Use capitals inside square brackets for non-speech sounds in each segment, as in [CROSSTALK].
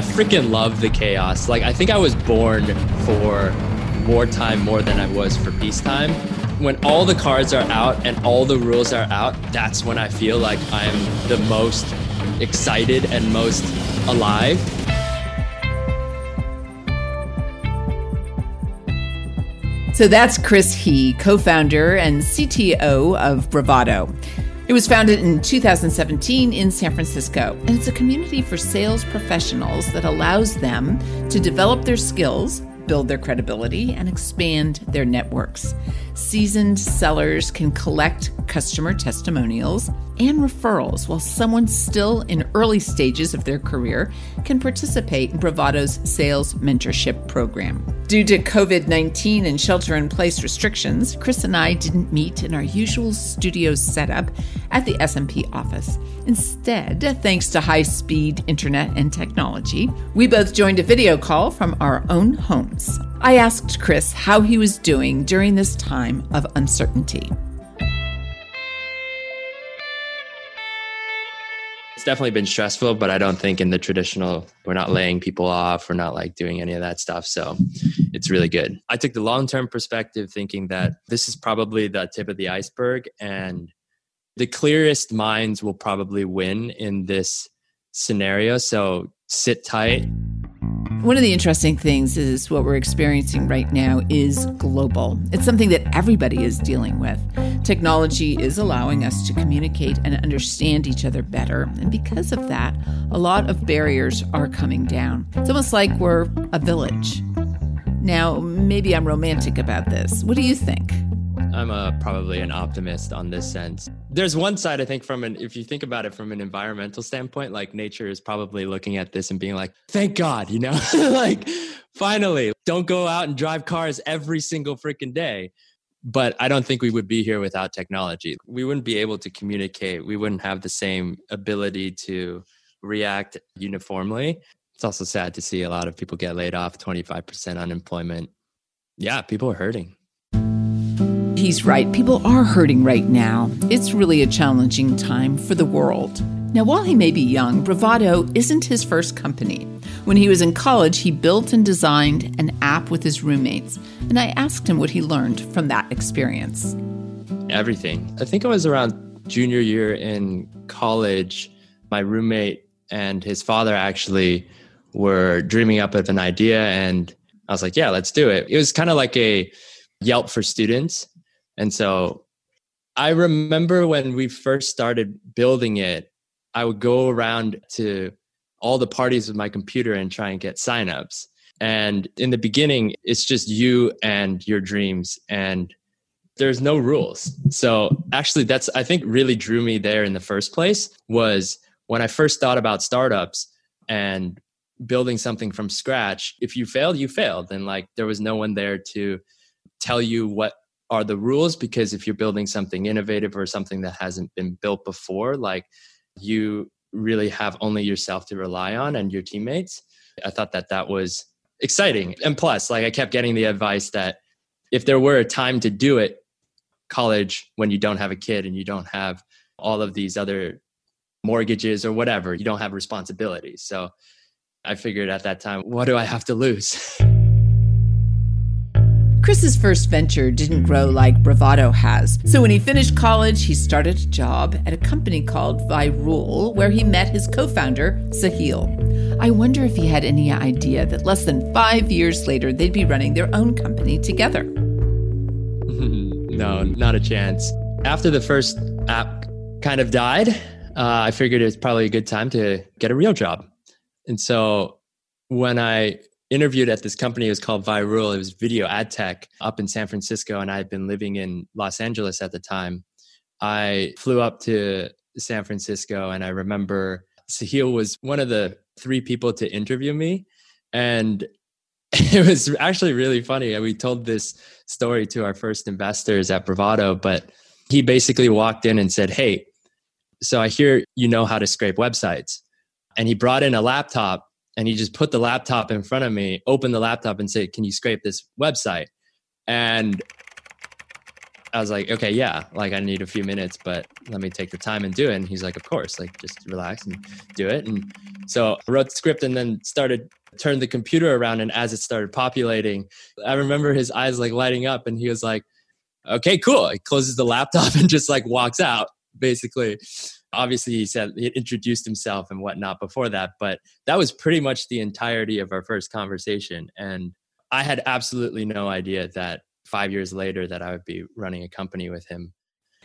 I freaking love the chaos. Like, I think I was born for wartime more than I was for peacetime. When all the cards are out and all the rules are out, that's when I feel like I'm the most excited and most alive. So that's Chris He, co founder and CTO of Bravado. It was founded in 2017 in San Francisco, and it's a community for sales professionals that allows them to develop their skills build their credibility, and expand their networks. Seasoned sellers can collect customer testimonials and referrals while someone still in early stages of their career can participate in Bravado's sales mentorship program. Due to COVID 19 and shelter in place restrictions, Chris and I didn't meet in our usual studio setup at the SNP office. Instead, thanks to high speed internet and technology, we both joined a video call from our own homes. I asked Chris how he was doing during this time of uncertainty. It's definitely been stressful, but I don't think in the traditional, we're not laying people off, we're not like doing any of that stuff. So it's really good. I took the long term perspective thinking that this is probably the tip of the iceberg and the clearest minds will probably win in this scenario. So sit tight. One of the interesting things is what we're experiencing right now is global. It's something that everybody is dealing with. Technology is allowing us to communicate and understand each other better. And because of that, a lot of barriers are coming down. It's almost like we're a village. Now, maybe I'm romantic about this. What do you think? I'm a, probably an optimist on this sense. There's one side I think from an if you think about it from an environmental standpoint, like nature is probably looking at this and being like, "Thank God," you know, [LAUGHS] like finally, don't go out and drive cars every single freaking day. But I don't think we would be here without technology. We wouldn't be able to communicate. We wouldn't have the same ability to react uniformly. It's also sad to see a lot of people get laid off, 25% unemployment. Yeah, people are hurting. He's right. People are hurting right now. It's really a challenging time for the world. Now, while he may be young, Bravado isn't his first company. When he was in college, he built and designed an app with his roommates, and I asked him what he learned from that experience. Everything. I think it was around junior year in college. My roommate and his father actually were dreaming up of an idea, and I was like, yeah, let's do it. It was kind of like a Yelp for students. And so I remember when we first started building it, I would go around to all the parties with my computer and try and get signups. And in the beginning, it's just you and your dreams, and there's no rules. So actually, that's I think really drew me there in the first place was when I first thought about startups and building something from scratch. If you failed, you failed, and like there was no one there to tell you what are the rules because if you're building something innovative or something that hasn't been built before like you really have only yourself to rely on and your teammates i thought that that was exciting. And plus like i kept getting the advice that if there were a time to do it college when you don't have a kid and you don't have all of these other mortgages or whatever you don't have responsibilities. So i figured at that time what do i have to lose [LAUGHS] Chris's first venture didn't grow like Bravado has. So when he finished college, he started a job at a company called Virool, where he met his co founder, Sahil. I wonder if he had any idea that less than five years later, they'd be running their own company together. [LAUGHS] no, not a chance. After the first app kind of died, uh, I figured it was probably a good time to get a real job. And so when I interviewed at this company. It was called Virool. It was video ad tech up in San Francisco, and I had been living in Los Angeles at the time. I flew up to San Francisco, and I remember Sahil was one of the three people to interview me, and [LAUGHS] it was actually really funny. We told this story to our first investors at Bravado, but he basically walked in and said, "Hey, so I hear you know how to scrape websites," and he brought in a laptop and he just put the laptop in front of me, opened the laptop and said, Can you scrape this website? And I was like, okay, yeah, like I need a few minutes, but let me take the time and do it. And he's like, of course, like just relax and do it. And so I wrote the script and then started turned the computer around. And as it started populating, I remember his eyes like lighting up and he was like, okay, cool. He closes the laptop [LAUGHS] and just like walks out, basically. Obviously, he said he introduced himself and whatnot before that, but that was pretty much the entirety of our first conversation. And I had absolutely no idea that five years later that I would be running a company with him.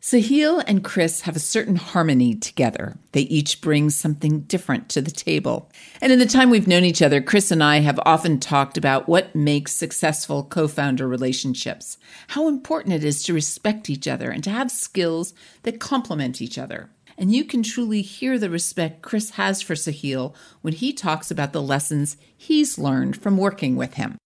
Sahil and Chris have a certain harmony together. They each bring something different to the table. And in the time we've known each other, Chris and I have often talked about what makes successful co founder relationships, how important it is to respect each other and to have skills that complement each other. And you can truly hear the respect Chris has for Sahil when he talks about the lessons he's learned from working with him.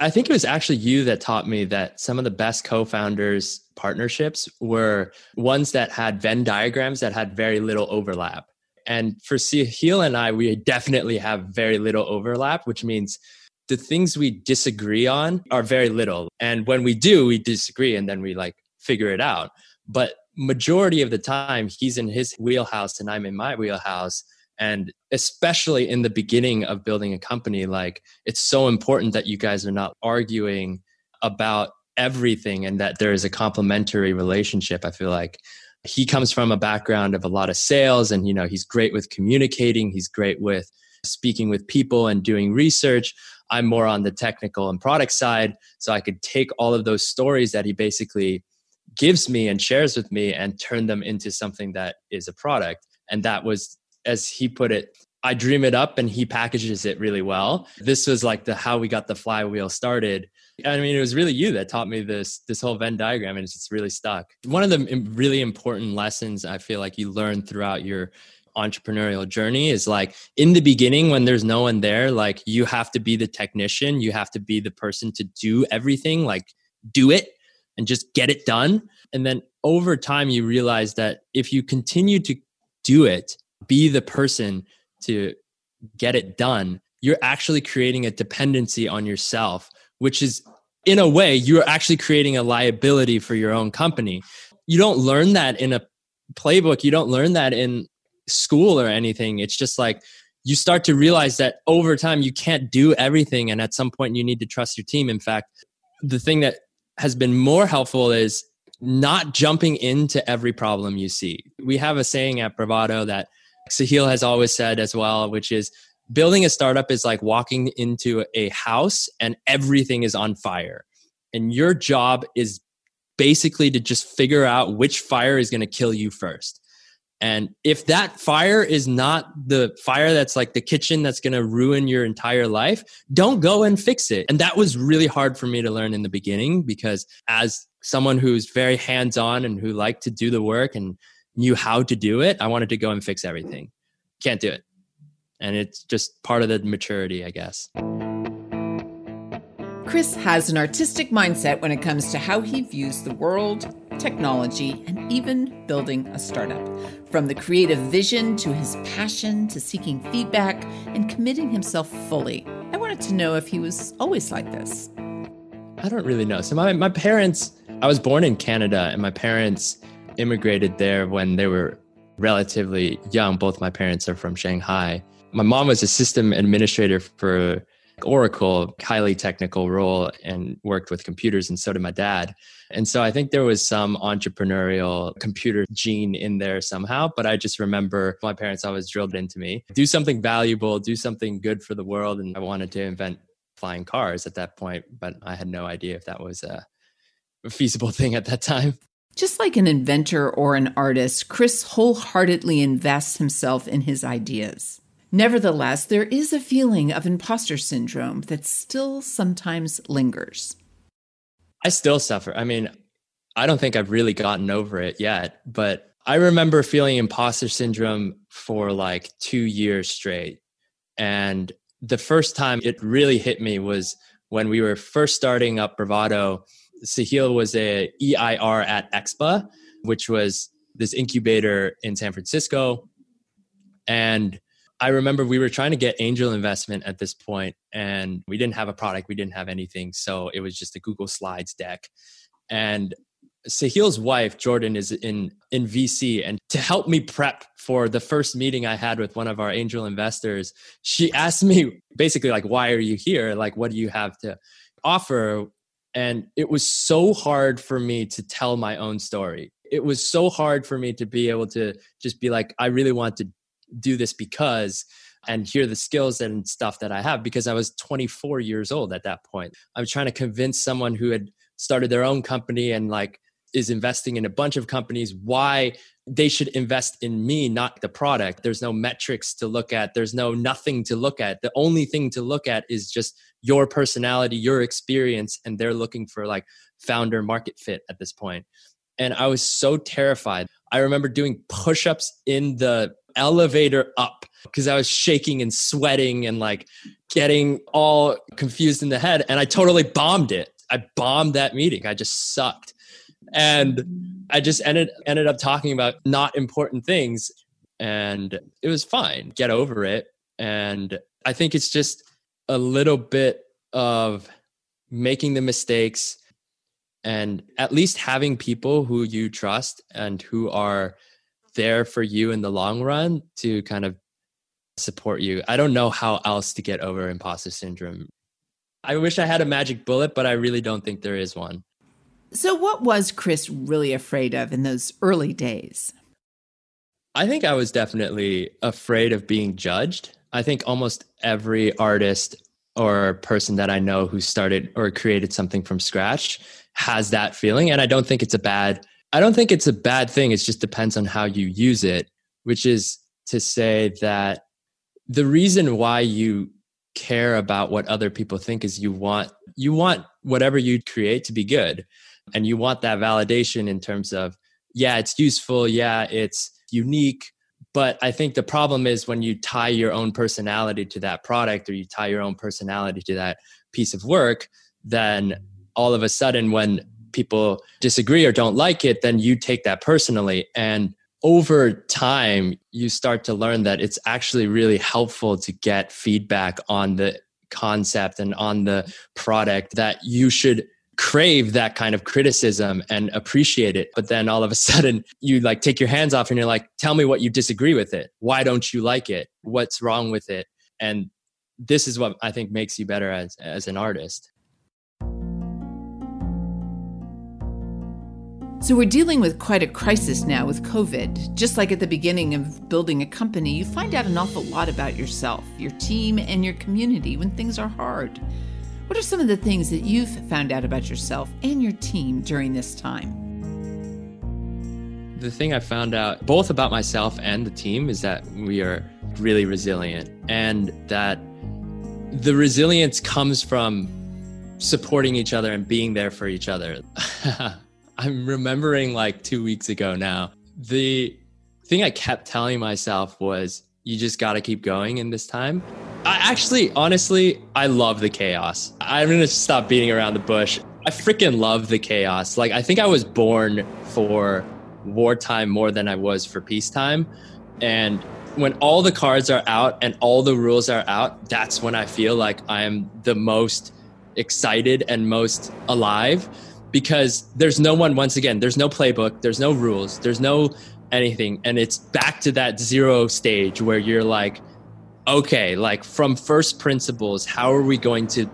I think it was actually you that taught me that some of the best co founders partnerships were ones that had Venn diagrams that had very little overlap. And for Sahil and I, we definitely have very little overlap, which means the things we disagree on are very little. And when we do, we disagree and then we like figure it out. But majority of the time, he's in his wheelhouse and I'm in my wheelhouse. And especially in the beginning of building a company like it's so important that you guys are not arguing about everything and that there is a complementary relationship i feel like. He comes from a background of a lot of sales and you know he's great with communicating he's great with speaking with people and doing research. I'm more on the technical and product side so i could take all of those stories that he basically gives me and shares with me and turn them into something that is a product and that was as he put it, I dream it up and he packages it really well. This was like the how we got the flywheel started. I mean, it was really you that taught me this this whole Venn diagram, and it's just really stuck. One of the really important lessons I feel like you learn throughout your entrepreneurial journey is like in the beginning when there's no one there, like you have to be the technician, you have to be the person to do everything, like do it and just get it done. And then over time, you realize that if you continue to do it be the person to get it done, you're actually creating a dependency on yourself, which is in a way, you're actually creating a liability for your own company. You don't learn that in a playbook, you don't learn that in school or anything. It's just like you start to realize that over time you can't do everything. And at some point, you need to trust your team. In fact, the thing that has been more helpful is not jumping into every problem you see. We have a saying at Bravado that Sahil has always said as well, which is building a startup is like walking into a house and everything is on fire. And your job is basically to just figure out which fire is going to kill you first. And if that fire is not the fire that's like the kitchen that's going to ruin your entire life, don't go and fix it. And that was really hard for me to learn in the beginning because as someone who's very hands on and who liked to do the work and knew how to do it, I wanted to go and fix everything. Can't do it. And it's just part of the maturity, I guess. Chris has an artistic mindset when it comes to how he views the world, technology, and even building a startup. From the creative vision to his passion to seeking feedback and committing himself fully. I wanted to know if he was always like this. I don't really know. So, my, my parents, I was born in Canada, and my parents immigrated there when they were relatively young. Both my parents are from Shanghai. My mom was a system administrator for Oracle, highly technical role, and worked with computers, and so did my dad. And so I think there was some entrepreneurial computer gene in there somehow. But I just remember my parents always drilled into me do something valuable, do something good for the world. And I wanted to invent flying cars at that point, but I had no idea if that was a feasible thing at that time. Just like an inventor or an artist, Chris wholeheartedly invests himself in his ideas. Nevertheless, there is a feeling of imposter syndrome that still sometimes lingers. I still suffer. I mean, I don't think I've really gotten over it yet, but I remember feeling imposter syndrome for like two years straight. And the first time it really hit me was when we were first starting up Bravado Sahil was a EIR at Expa, which was this incubator in San Francisco. And I remember we were trying to get angel investment at this point, and we didn't have a product, we didn't have anything. So it was just a Google Slides deck. And Sahil's wife, Jordan, is in in VC, and to help me prep for the first meeting I had with one of our angel investors, she asked me basically like, "Why are you here? Like, what do you have to offer?" And it was so hard for me to tell my own story. It was so hard for me to be able to just be like, "I really want to do this because." and hear the skills and stuff that I have because I was 24 years old at that point. I'm trying to convince someone who had started their own company and like is investing in a bunch of companies why they should invest in me not the product there's no metrics to look at there's no nothing to look at the only thing to look at is just your personality your experience and they're looking for like founder market fit at this point and i was so terrified i remember doing push-ups in the elevator up because i was shaking and sweating and like getting all confused in the head and i totally bombed it i bombed that meeting i just sucked and I just ended ended up talking about not important things and it was fine. Get over it. And I think it's just a little bit of making the mistakes and at least having people who you trust and who are there for you in the long run to kind of support you. I don't know how else to get over imposter syndrome. I wish I had a magic bullet, but I really don't think there is one. So, what was Chris really afraid of in those early days? I think I was definitely afraid of being judged. I think almost every artist or person that I know who started or created something from scratch has that feeling. And I don't think it's a bad, I don't think it's a bad thing. It just depends on how you use it, which is to say that the reason why you care about what other people think is you want you want whatever you create to be good. And you want that validation in terms of yeah it's useful. Yeah it's unique. But i think the problem is when you tie your own personality to that product or you tie your own personality to that piece of work then all of a sudden when people disagree or don't like it then you take that personally. And over time you start to learn that it's actually really helpful to get feedback on the concept and on the product that you should crave that kind of criticism and appreciate it. But then all of a [LAUGHS] sudden you like take your hands off and you're like tell me what you disagree with it. Why don't you like it? What's wrong with it? And this is what i think makes you better as as an artist So, we're dealing with quite a crisis now with COVID. Just like at the beginning of building a company, you find out an awful lot about yourself, your team, and your community when things are hard. What are some of the things that you've found out about yourself and your team during this time? The thing I found out both about myself and the team is that we are really resilient and that the resilience comes from supporting each other and being there for each other. [LAUGHS] I'm remembering like two weeks ago now. The thing I kept telling myself was, you just got to keep going in this time. I actually, honestly, I love the chaos. I'm going to stop beating around the bush. I freaking love the chaos. Like, I think I was born for wartime more than I was for peacetime. And when all the cards are out and all the rules are out, that's when I feel like I'm the most excited and most alive because there's no one, once again, there's no playbook, there's no rules, there's no anything. And it's back to that zero stage where you're like okay like from first principles how are we going to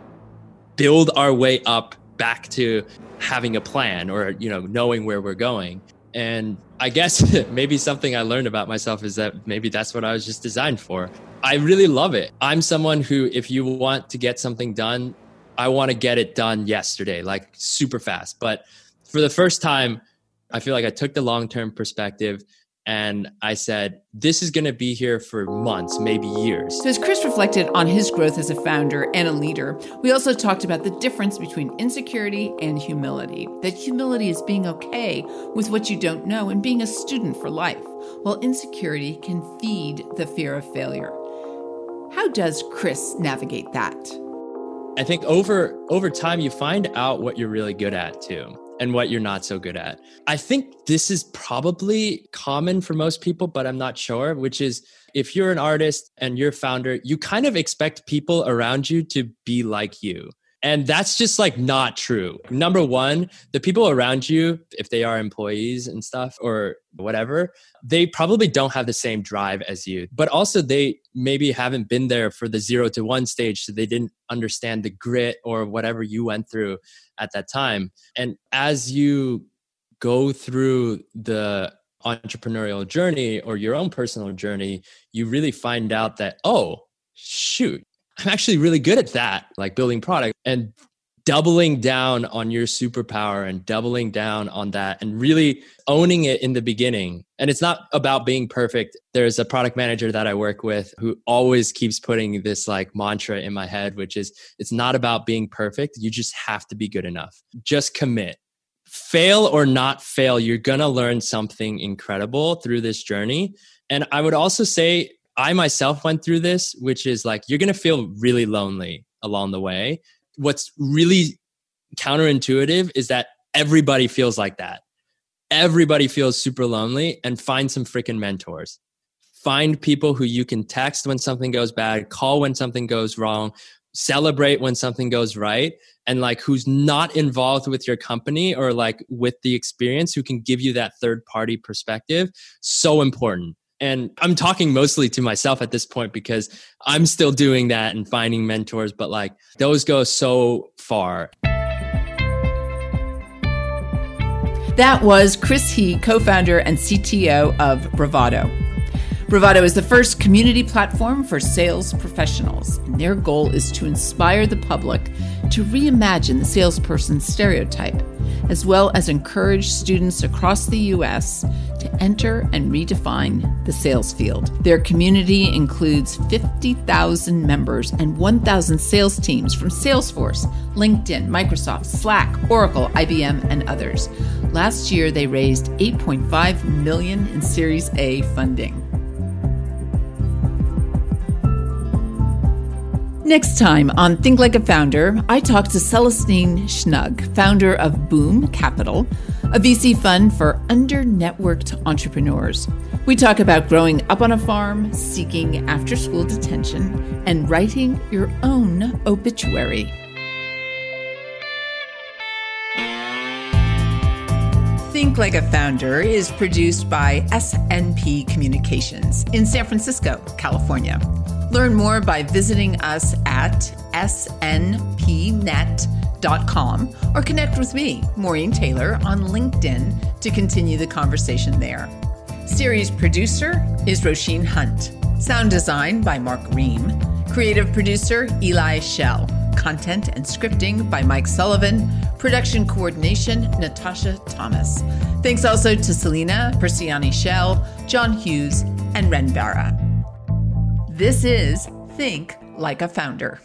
build our way up back to having a plan or you know knowing where we're going? And i guess [LAUGHS] maybe something i learned about myself is that maybe that's what i was just designed for. I really love it. I'm someone who if you want to get something done i want to get it done yesterday like super fast but for the first time I feel like I took the long term perspective and I said, this is going to be here for months, maybe years. So, as Chris reflected on his growth as a founder and a leader, we also talked about the difference between insecurity and humility. That humility is being okay with what you don't know and being a student for life, while insecurity can feed the fear of failure. How does Chris navigate that? I think over over time you find out what you're really good at too and what you're not so good at. I think this is probably common for most people, but I'm not sure, which is if you're an artist and you're a founder, you kind of expect people around you to be like you. And that's just like not true. Number one, the people around you, if they are employees and stuff or whatever, they probably don't have the same drive as you. But also, they maybe haven't been there for the zero to one stage. So they didn't understand the grit or whatever you went through at that time. And as you go through the entrepreneurial journey or your own personal journey, you really find out that, oh, shoot, I'm actually really good at that, like building product and doubling down on your superpower and doubling down on that and really owning it in the beginning. And it's not about being perfect. There's a product manager that I work with who always keeps putting this like mantra in my head, which is it's not about being perfect. You just have to be good enough. Just commit fail or not fail, you're going to learn something incredible through this journey. And I would also say, I myself went through this, which is like you're going to feel really lonely along the way. What's really counterintuitive is that everybody feels like that. Everybody feels super lonely and find some freaking mentors. Find people who you can text when something goes bad, call when something goes wrong, celebrate when something goes right and like who's not involved with your company or like with the experience who can give you that third party perspective so important and i'm talking mostly to myself at this point because i'm still doing that and finding mentors but like those go so far. That was chris he co-founder and cto of bravado. Bravado is the first community platform for sales professionals, and their goal is to inspire the public to reimagine the salesperson stereotype, as well as encourage students across the U.S. to enter and redefine the sales field. Their community includes 50,000 members and 1,000 sales teams from Salesforce, LinkedIn, Microsoft, Slack, Oracle, IBM, and others. Last year, they raised 8.5 million in Series A funding. Next time on Think Like a Founder, I talk to Celestine Schnugg, founder of Boom Capital, a VC fund for under networked entrepreneurs. We talk about growing up on a farm, seeking after school detention, and writing your own obituary. Think Like a Founder is produced by SNP Communications in San Francisco, California. Learn more by visiting us at snpnet.com or connect with me, Maureen Taylor, on LinkedIn to continue the conversation there. Series producer is Roisin Hunt. Sound design by Mark Ream. Creative producer Eli Shell. Content and scripting by Mike Sullivan. Production coordination Natasha Thomas. Thanks also to Selena Persiani Shell, John Hughes, and Ren Barra. This is Think Like a Founder.